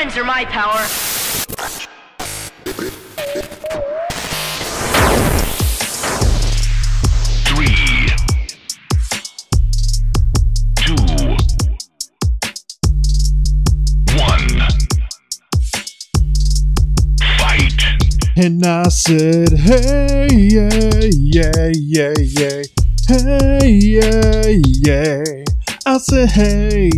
friends are my power. Three. Two. One. Fight. And I said, hey, yeah, yeah, yeah, yeah. Hey, yeah, yeah. I said, hey,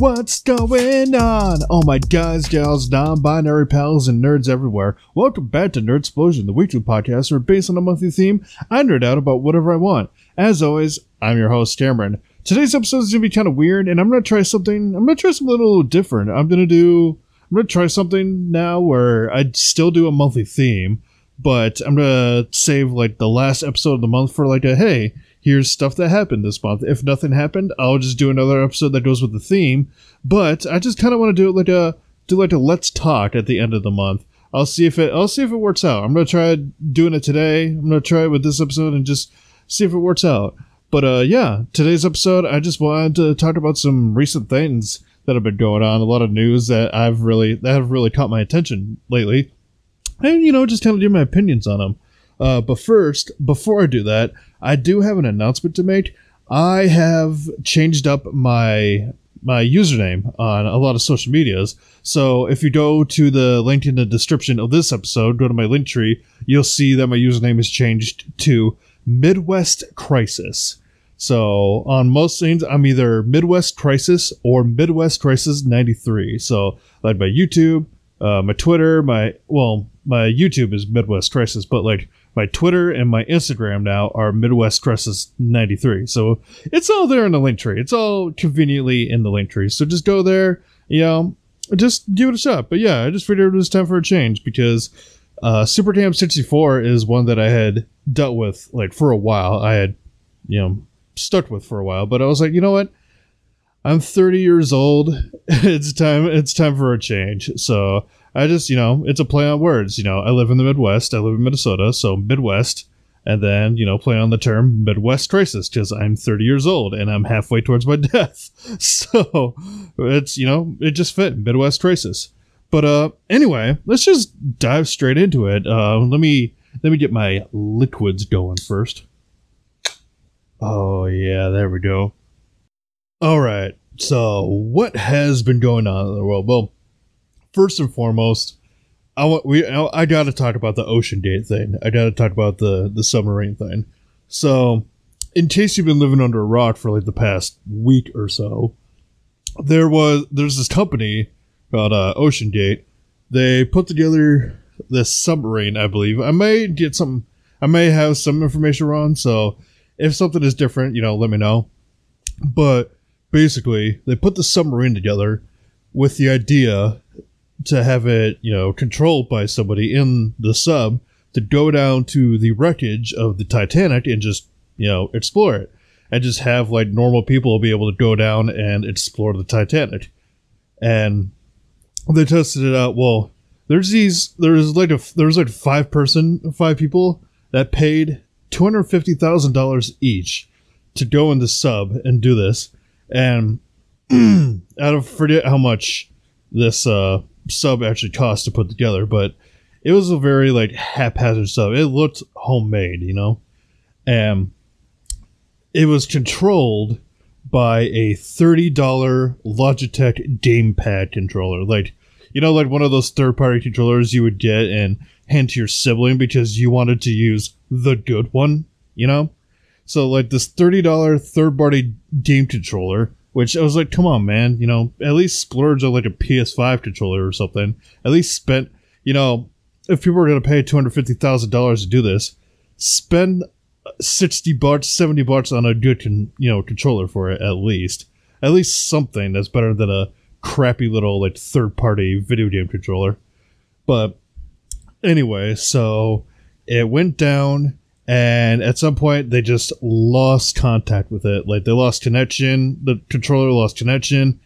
what's going on? Oh, my guys, gals, non binary pals, and nerds everywhere. Welcome back to Nerd Explosion, the weekly podcast where, based on a monthly theme, I nerd out about whatever I want. As always, I'm your host, Cameron. Today's episode is going to be kind of weird, and I'm going to try something, I'm going to try something a little different. I'm going to do. I'm gonna try something now where I still do a monthly theme, but I'm gonna save like the last episode of the month for like a hey, here's stuff that happened this month. If nothing happened, I'll just do another episode that goes with the theme. But I just kind of want to do it like a do like a let's talk at the end of the month. I'll see if it I'll see if it works out. I'm gonna try doing it today. I'm gonna try it with this episode and just see if it works out. But uh yeah, today's episode I just wanted to talk about some recent things that have been going on. A lot of news that I've really that have really caught my attention lately, and you know just kind of give my opinions on them. Uh, but first, before I do that, I do have an announcement to make. I have changed up my my username on a lot of social medias. So if you go to the link in the description of this episode, go to my link tree, you'll see that my username has changed to Midwest Crisis. So on most things, I'm either Midwest Crisis or Midwest Crisis 93. So like my YouTube, uh, my Twitter, my well, my YouTube is Midwest Crisis, but like my Twitter and my Instagram now are Midwest Crisis 93. So it's all there in the link tree. It's all conveniently in the link tree. So just go there, you know, just give it a shot. But yeah, I just figured it was time for a change because uh, Super Cam 64 is one that I had dealt with like for a while. I had, you know, stuck with for a while, but I was like, you know what? I'm 30 years old. it's time. It's time for a change. So I just, you know, it's a play on words. You know, I live in the Midwest. I live in Minnesota, so Midwest, and then you know, play on the term Midwest crisis because I'm 30 years old and I'm halfway towards my death. So it's you know, it just fit Midwest crisis. But uh, anyway, let's just dive straight into it. Uh, let me let me get my liquids going first. Oh, yeah, there we go. All right. So, what has been going on in the world? Well, first and foremost, I want we I got to talk about the Ocean Gate thing. I got to talk about the the submarine thing. So, in case you've been living under a rock for like the past week or so, there was there's this company called uh, Ocean Gate. They put together this submarine, I believe. I may get some I may have some information wrong, so if something is different, you know, let me know. But basically, they put the submarine together with the idea to have it, you know, controlled by somebody in the sub to go down to the wreckage of the Titanic and just, you know, explore it. And just have like normal people be able to go down and explore the Titanic. And they tested it out. Well, there's these there's like a there's like five person five people that paid two hundred fifty thousand dollars each to go in the sub and do this, and I don't forget how much this uh, sub actually cost to put together, but it was a very like haphazard sub. It looked homemade, you know, and it was controlled by a thirty dollar Logitech gamepad controller, like you know, like one of those third party controllers you would get and hand to your sibling because you wanted to use the good one, you know? So like this $30 third party game controller, which I was like, come on, man, you know, at least splurge on like a PS5 controller or something. At least spend, you know, if people are going to pay $250,000 to do this, spend 60 bucks, 70 bucks on a good, con- you know, controller for it at least. At least something that's better than a crappy little like third party video game controller. But anyway, so it went down and at some point they just lost contact with it. Like they lost connection. The controller lost connection.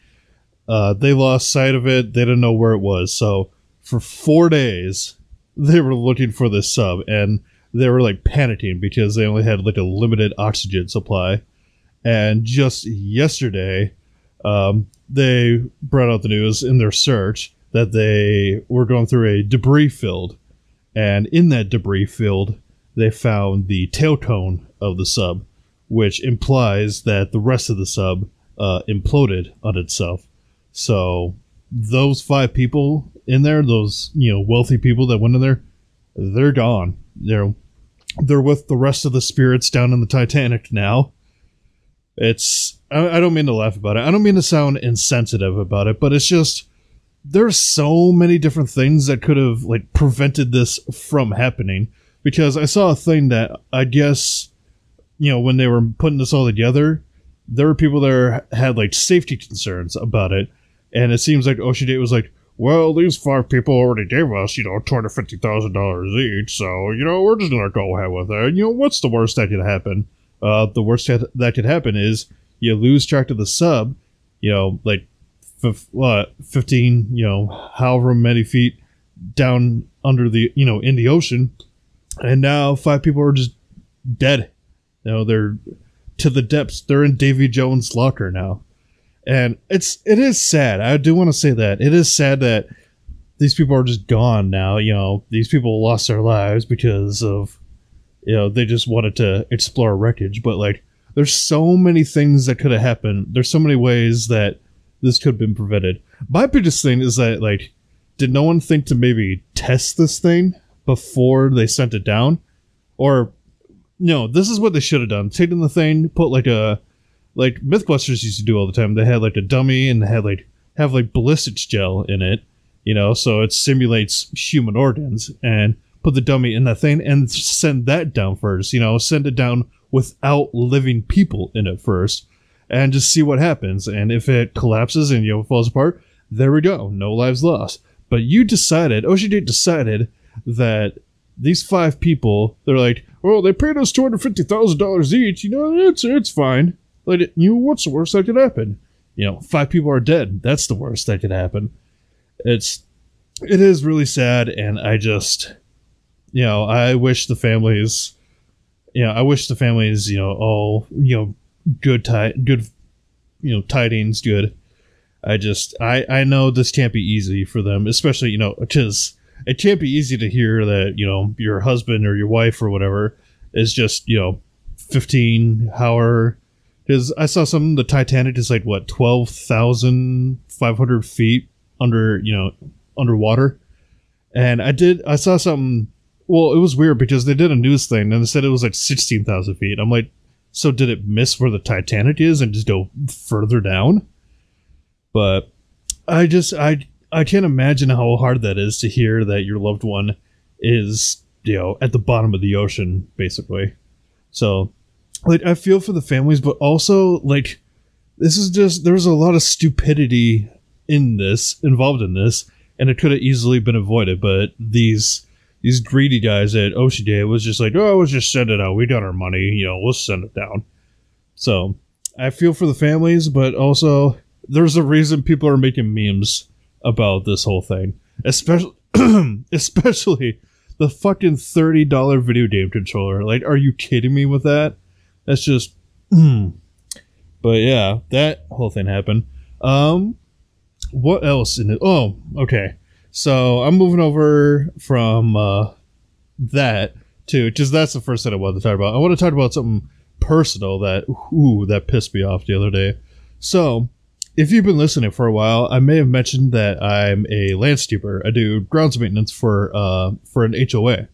Uh, they lost sight of it. They didn't know where it was. So for four days they were looking for this sub and they were like panicking because they only had like a limited oxygen supply. And just yesterday um, they brought out the news in their search that they were going through a debris field, and in that debris field, they found the tail cone of the sub, which implies that the rest of the sub uh, imploded on itself. So those five people in there, those you know wealthy people that went in there, they're gone. They're they're with the rest of the spirits down in the Titanic now. It's I, I don't mean to laugh about it. I don't mean to sound insensitive about it, but it's just there's so many different things that could have like prevented this from happening. Because I saw a thing that I guess you know when they were putting this all together, there were people that had like safety concerns about it, and it seems like Ocean was like, well, these five people already gave us, you know, two hundred fifty thousand dollars each, so you know we're just gonna go ahead with it. You know, what's the worst that could happen? Uh, the worst that, that could happen is you lose track of the sub, you know, like f- what fifteen, you know, however many feet down under the, you know, in the ocean, and now five people are just dead. You know, they're to the depths. They're in Davy Jones' locker now and it's it is sad. I do want to say that it is sad that these people are just gone now. You know, these people lost their lives because of you know they just wanted to explore wreckage. But like, there's so many things that could have happened. There's so many ways that this could have been prevented. My biggest thing is that like, did no one think to maybe test this thing before they sent it down, or no? This is what they should have done: taken the thing, put like a like Mythbusters used to do all the time. They had like a dummy and they had like have like ballistics gel in it, you know, so it simulates human organs and put the dummy in that thing and send that down first, you know, send it down without living people in it first and just see what happens. And if it collapses and you know falls apart, there we go, no lives lost. But you decided, Ocean decided that these five people, they're like, well, they paid us two hundred fifty thousand dollars each. You know, it's it's fine. Like, you know, what's the worst that could happen? You know, five people are dead. That's the worst that could happen. It's, it is really sad, and I just, you know, I wish the families, you know, I wish the families, you know, all, you know, good ti- good, you know, tidings, good. I just, I, I know this can't be easy for them, especially, you know, because it can't be easy to hear that, you know, your husband or your wife or whatever is just, you know, 15 hour because I saw some the Titanic is like what twelve thousand five hundred feet under you know underwater, and I did I saw something. Well, it was weird because they did a news thing and they said it was like sixteen thousand feet. I'm like, so did it miss where the Titanic is and just go further down? But I just I I can't imagine how hard that is to hear that your loved one is you know at the bottom of the ocean basically. So like I feel for the families, but also like this is just there's a lot of stupidity in this involved in this, and it could have easily been avoided. But these these greedy guys at Gate was just like, oh, let's just send it out. We got our money, you know, we'll send it down. So I feel for the families, but also there's a reason people are making memes about this whole thing, especially especially the fucking thirty dollar video game controller. Like, are you kidding me with that? That's just, mm. but yeah, that whole thing happened. Um, what else in it? Oh, okay. So I'm moving over from uh, that to just that's the first thing I wanted to talk about. I want to talk about something personal that ooh that pissed me off the other day. So if you've been listening for a while, I may have mentioned that I'm a landscaper. I do grounds maintenance for uh for an HOA,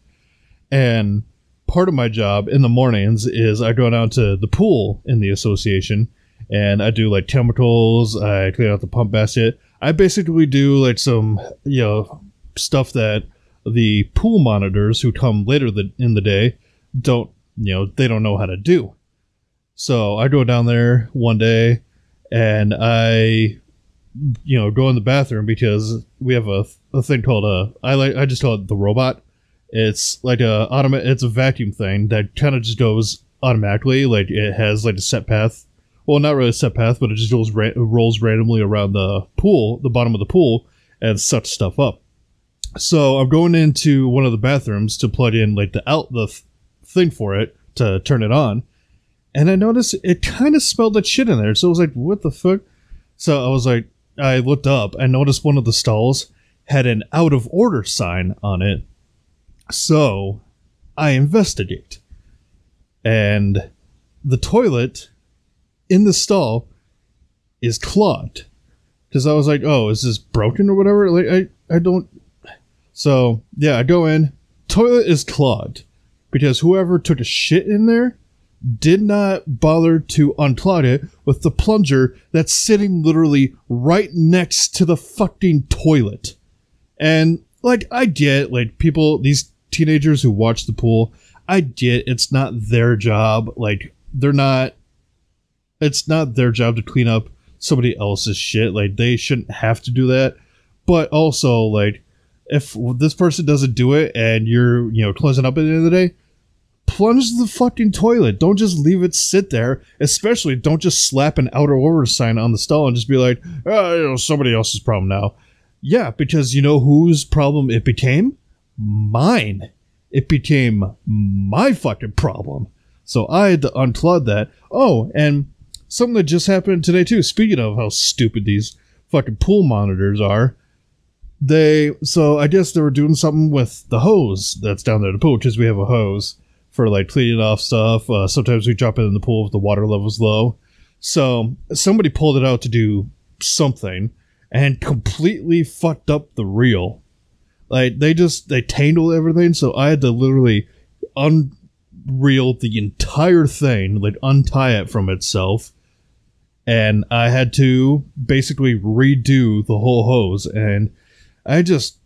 and part of my job in the mornings is I go down to the pool in the association and I do like chemicals, I clean out the pump basket. I basically do like some, you know, stuff that the pool monitors who come later the, in the day don't, you know, they don't know how to do. So I go down there one day and I, you know, go in the bathroom because we have a, a thing called a, I like, I just call it the robot it's like a automa- It's a vacuum thing that kind of just goes automatically. Like it has like a set path. Well, not really a set path, but it just goes ra- rolls randomly around the pool, the bottom of the pool, and sucks stuff up. So I'm going into one of the bathrooms to plug in like the out the th- thing for it to turn it on, and I noticed it kind of smelled like shit in there. So I was like, "What the fuck?" So I was like, I looked up and noticed one of the stalls had an out of order sign on it. So I investigate. And the toilet in the stall is clogged. Because I was like, oh, is this broken or whatever? Like, I, I don't. So, yeah, I go in. Toilet is clogged. Because whoever took a shit in there did not bother to unclog it with the plunger that's sitting literally right next to the fucking toilet. And like I get like people these teenagers who watch the pool, I get it's not their job. Like they're not it's not their job to clean up somebody else's shit. Like they shouldn't have to do that. But also like if this person doesn't do it and you're, you know, closing up at the end of the day, plunge the fucking toilet. Don't just leave it sit there. Especially don't just slap an outer order sign on the stall and just be like, oh, you know, somebody else's problem now. Yeah, because you know whose problem it became? Mine. It became my fucking problem. So I had to unclog that. Oh, and something that just happened today too. Speaking of how stupid these fucking pool monitors are, they so I guess they were doing something with the hose that's down there in the pool because we have a hose for like cleaning off stuff. Uh, sometimes we drop it in the pool if the water level's low. So somebody pulled it out to do something and completely fucked up the reel. Like they just they tangled everything, so I had to literally unreel the entire thing, like untie it from itself, and I had to basically redo the whole hose. And I just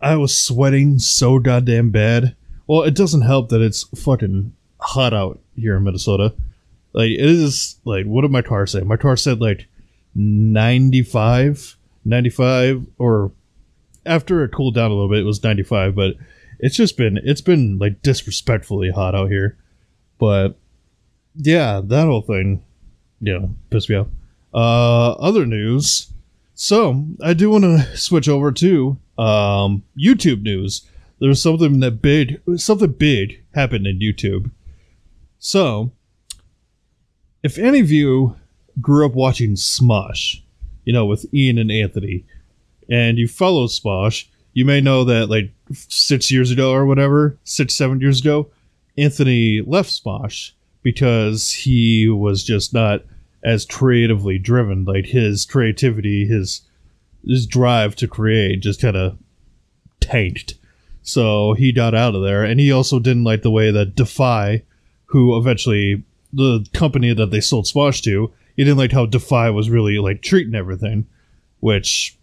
I was sweating so goddamn bad. Well, it doesn't help that it's fucking hot out here in Minnesota. Like it is like what did my car say? My car said like 95 95 or after it cooled down a little bit it was 95 but it's just been it's been like disrespectfully hot out here but yeah that whole thing know pissed me off uh other news so i do want to switch over to um youtube news there's something that big something big happened in youtube so if any of you grew up watching smosh you know, with Ian and Anthony, and you follow Smosh, you may know that like six years ago or whatever, six, seven years ago, Anthony left Smosh because he was just not as creatively driven. Like his creativity, his his drive to create just kind of tanked. So he got out of there, and he also didn't like the way that Defy, who eventually the company that they sold Smosh to, he didn't like how Defy was really like treating everything, which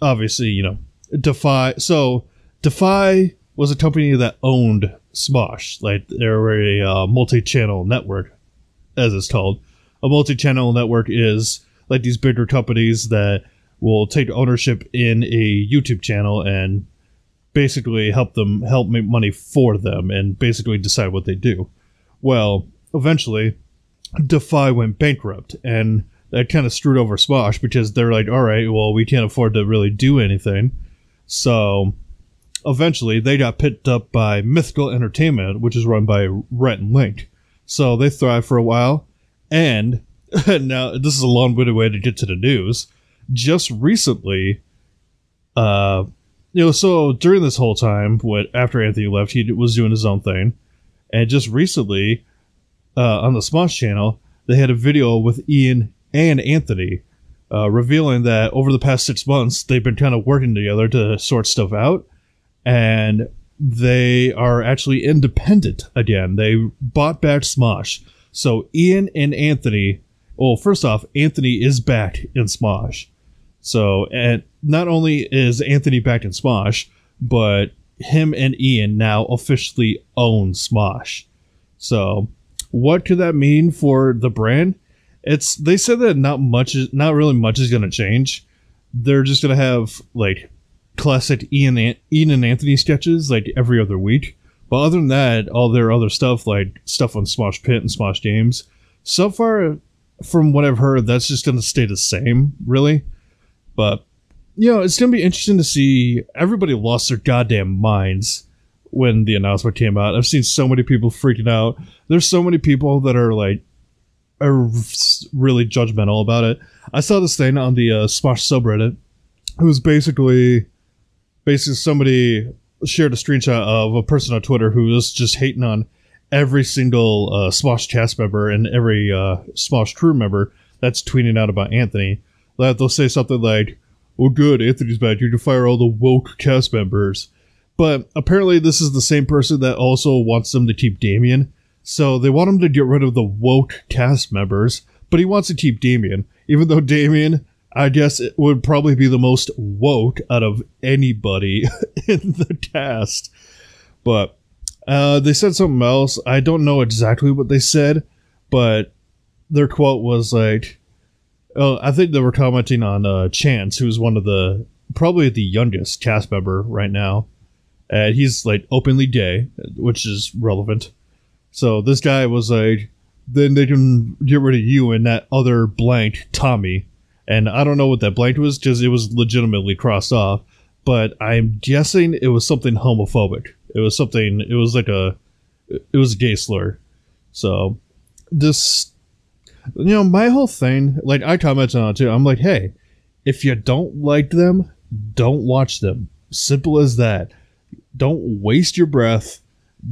obviously you know Defy. So Defy was a company that owned Smosh, like they were a uh, multi-channel network, as it's called. A multi-channel network is like these bigger companies that will take ownership in a YouTube channel and basically help them help make money for them and basically decide what they do. Well, eventually Defy went bankrupt, and that kind of screwed over Smosh because they're like, all right, well, we can't afford to really do anything. So eventually they got picked up by Mythical Entertainment, which is run by Rhett and Link. So they thrived for a while. And now, this is a long winded way to get to the news. Just recently, uh, you know, so during this whole time, what after Anthony left, he was doing his own thing. And just recently, uh, on the Smosh channel, they had a video with Ian and Anthony uh, revealing that over the past six months, they've been kind of working together to sort stuff out. And they are actually independent again. They bought back Smosh. So Ian and Anthony, well, first off, Anthony is back in Smosh. So, and not only is Anthony back in Smosh, but him and Ian now officially own Smosh. So what could that mean for the brand? It's they said that not much is not really much is going to change. They're just going to have like classic Ian Ian and Anthony sketches like every other week. But other than that, all their other stuff like stuff on Smosh Pit and Smosh Games, so far from what I've heard, that's just going to stay the same, really. But you know, it's to be interesting to see. Everybody lost their goddamn minds when the announcement came out. I've seen so many people freaking out. There's so many people that are like are really judgmental about it. I saw this thing on the uh, Smosh subreddit. It was basically, basically somebody shared a screenshot of a person on Twitter who was just hating on every single uh, Smosh cast member and every uh, Smosh crew member that's tweeting out about Anthony. That they'll say something like, "Oh, good, Anthony's back. You can fire all the woke cast members." But apparently, this is the same person that also wants them to keep Damien. So they want him to get rid of the woke cast members, but he wants to keep Damien, even though Damien, I guess, it would probably be the most woke out of anybody in the cast. But uh, they said something else. I don't know exactly what they said, but their quote was like, "Oh, I think they were commenting on uh, Chanse, who's one of the probably the youngest cast member right now, and he's like openly gay, which is relevant. So this guy was like, then they can get rid of you and that other blank Tommy, and I don't know what that blank was because it was legitimately crossed off, but I'm guessing it was something homophobic. It was something. It was like a, it was a gay slur. So this you know, my whole thing, like I commented on it too. I'm like, hey, if you don't like them, don't watch them. Simple as that. Don't waste your breath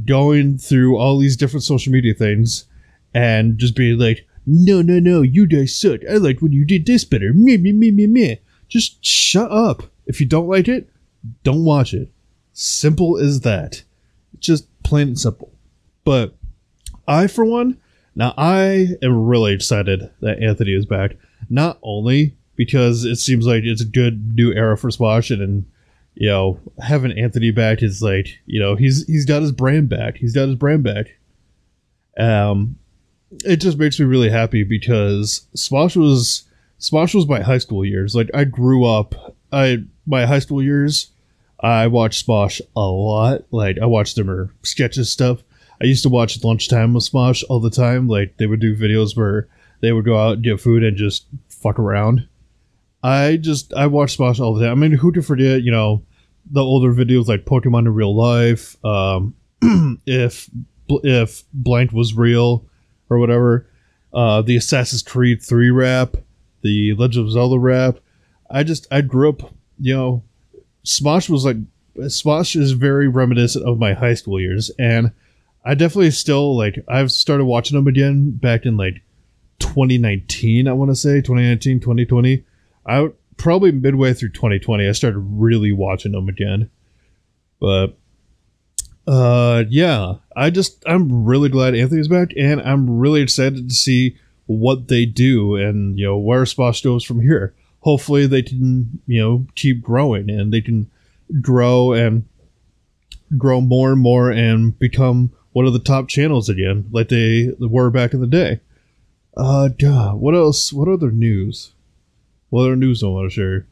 going through all these different social media things and just be like, no, no, no, you guys suck. I like when you did this better. Me, me, me, me, me. Just shut up. If you don't like it, don't watch it. Simple as that. Just plain and simple. But I, for one, now I am really excited that Anthony is back. Not only because it seems like it's a good new era for Smosh, and, you know having Anthony back is like you know he's he's got his brand back. He's got his brand back. Um, it just makes me really happy because Smosh was Smosh was my high school years. Like I grew up, I my high school years, I watched Smosh a lot. Like I watched them or sketches stuff. I used to watch lunchtime with Smosh all the time. Like they would do videos where they would go out and get food and just fuck around. I just I watch Smosh all the time. I mean, who could forget? You know, the older videos like Pokemon in real life. Um, if if blank was real or whatever. Uh, the Assassin's Creed three rap, the Legend of Zelda rap. I just I grew up. You know, Smosh was like Smosh is very reminiscent of my high school years, and I definitely still like I've started watching them again back in like 2019, I want to say 2019, 2020. I probably midway through 2020 I started really watching them again. But uh yeah, I just I'm really glad Anthony's back and I'm really excited to see what they do and you know where Smosh goes from here. Hopefully they can, you know, keep growing and they can grow and grow more and more and become one of the top channels again, like they were back in the day. Uh. What else? What other news? What other news I want to share?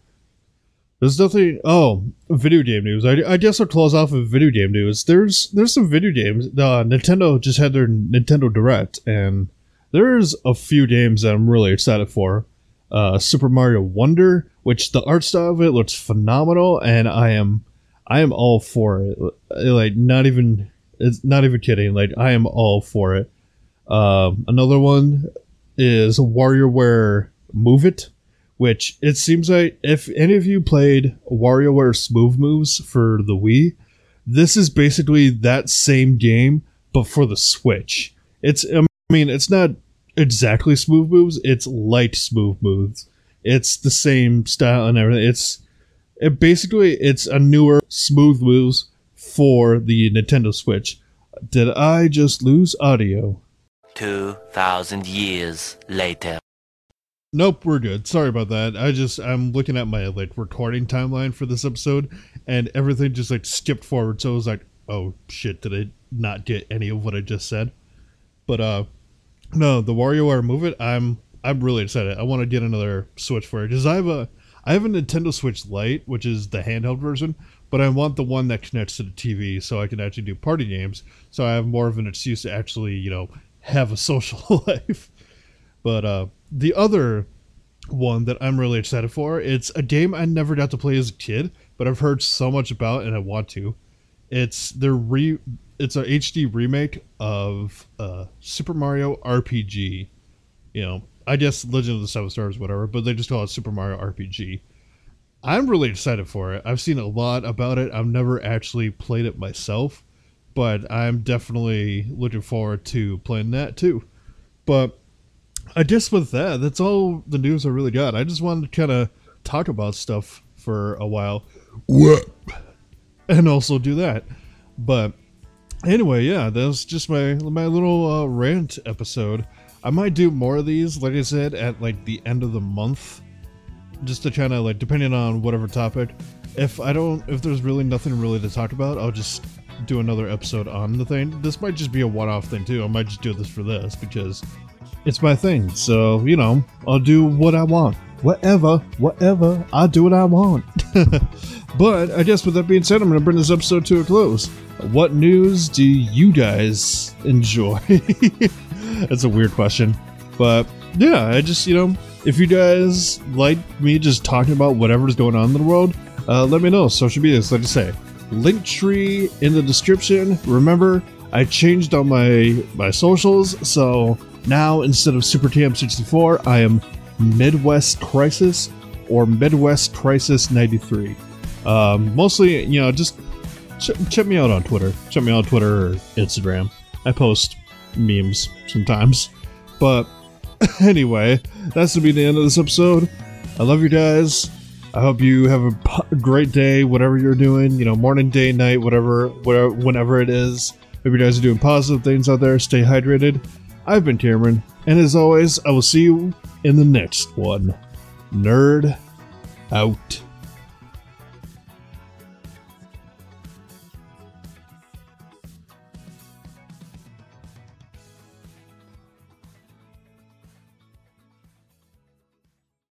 There's nothing. Oh, video game news. I, I guess I'll close off with video game news. There's there's some video games. Uh, Nintendo just had their Nintendo Direct, and there's a few games that I'm really excited for. Uh, Super Mario Wonder, which the art style of it looks phenomenal, and I am I am all for it. Like not even it's not even kidding. Like I am all for it. Um, another one is WarioWare Move It, which it seems like if any of you played WarioWare Smooth Moves for the Wii, this is basically that same game but for the Switch. It's I mean it's not exactly smooth moves, it's light smooth moves. It's the same style and everything. It's it basically it's a newer smooth moves for the Nintendo Switch. Did I just lose audio? 2,000 years later. Nope, we're good. Sorry about that. I just I'm looking at my like recording timeline for this episode and everything just like skipped forward. So I was like, "Oh shit, did I not get any of what I just said?" But uh no, the WarioWare Move It, I'm I'm really excited. I want to get another Switch for it cuz I have a I have a Nintendo Switch Lite, which is the handheld version, but I want the one that connects to the TV so I can actually do party games. So I have more of an excuse to actually, you know, have a social life. But uh, the other one that I'm really excited for, it's a game I never got to play as a kid, but I've heard so much about and I want to. It's the re it's a HD remake of uh, Super Mario RPG. You know, I guess Legend of the Seven Stars, whatever, but they just call it Super Mario RPG. I'm really excited for it. I've seen a lot about it. I've never actually played it myself, but I'm definitely looking forward to playing that too. But I guess with that, that's all the news I really got. I just wanted to kind of talk about stuff for a while. What? And also do that. But anyway, yeah, that was just my my little uh, rant episode. I might do more of these, like I said, at like the end of the month, just to kind of like depending on whatever topic. If I don't, if there's really nothing really to talk about, I'll just do another episode on the thing. This might just be a one-off thing too. I might just do this for this because it's my thing. So you know, I'll do what I want, whatever, whatever. I'll do what I want. but I guess with that being said, I'm going to bring this episode to a close. What news do you guys enjoy? That's a weird question. But yeah, I just, you know, if you guys like me just talking about whatever's going on in the world, uh, let me know. Social media, like I say, link tree in the description. Remember, I changed all my my socials, so now instead of Super Cam 64, I am Midwest Crisis or Midwest Crisis 93. Um, mostly, you know, just ch- check me out on Twitter. Check me out on Twitter or Instagram. I post memes sometimes. But anyway, that's going to be the end of this episode. I love you guys. I hope you have a great day, whatever you're doing. You know, morning, day, night, whatever, whatever, whenever it is. Hope you guys are doing positive things out there. Stay hydrated. I've been Cameron, and as always, I will see you in the next one. Nerd out.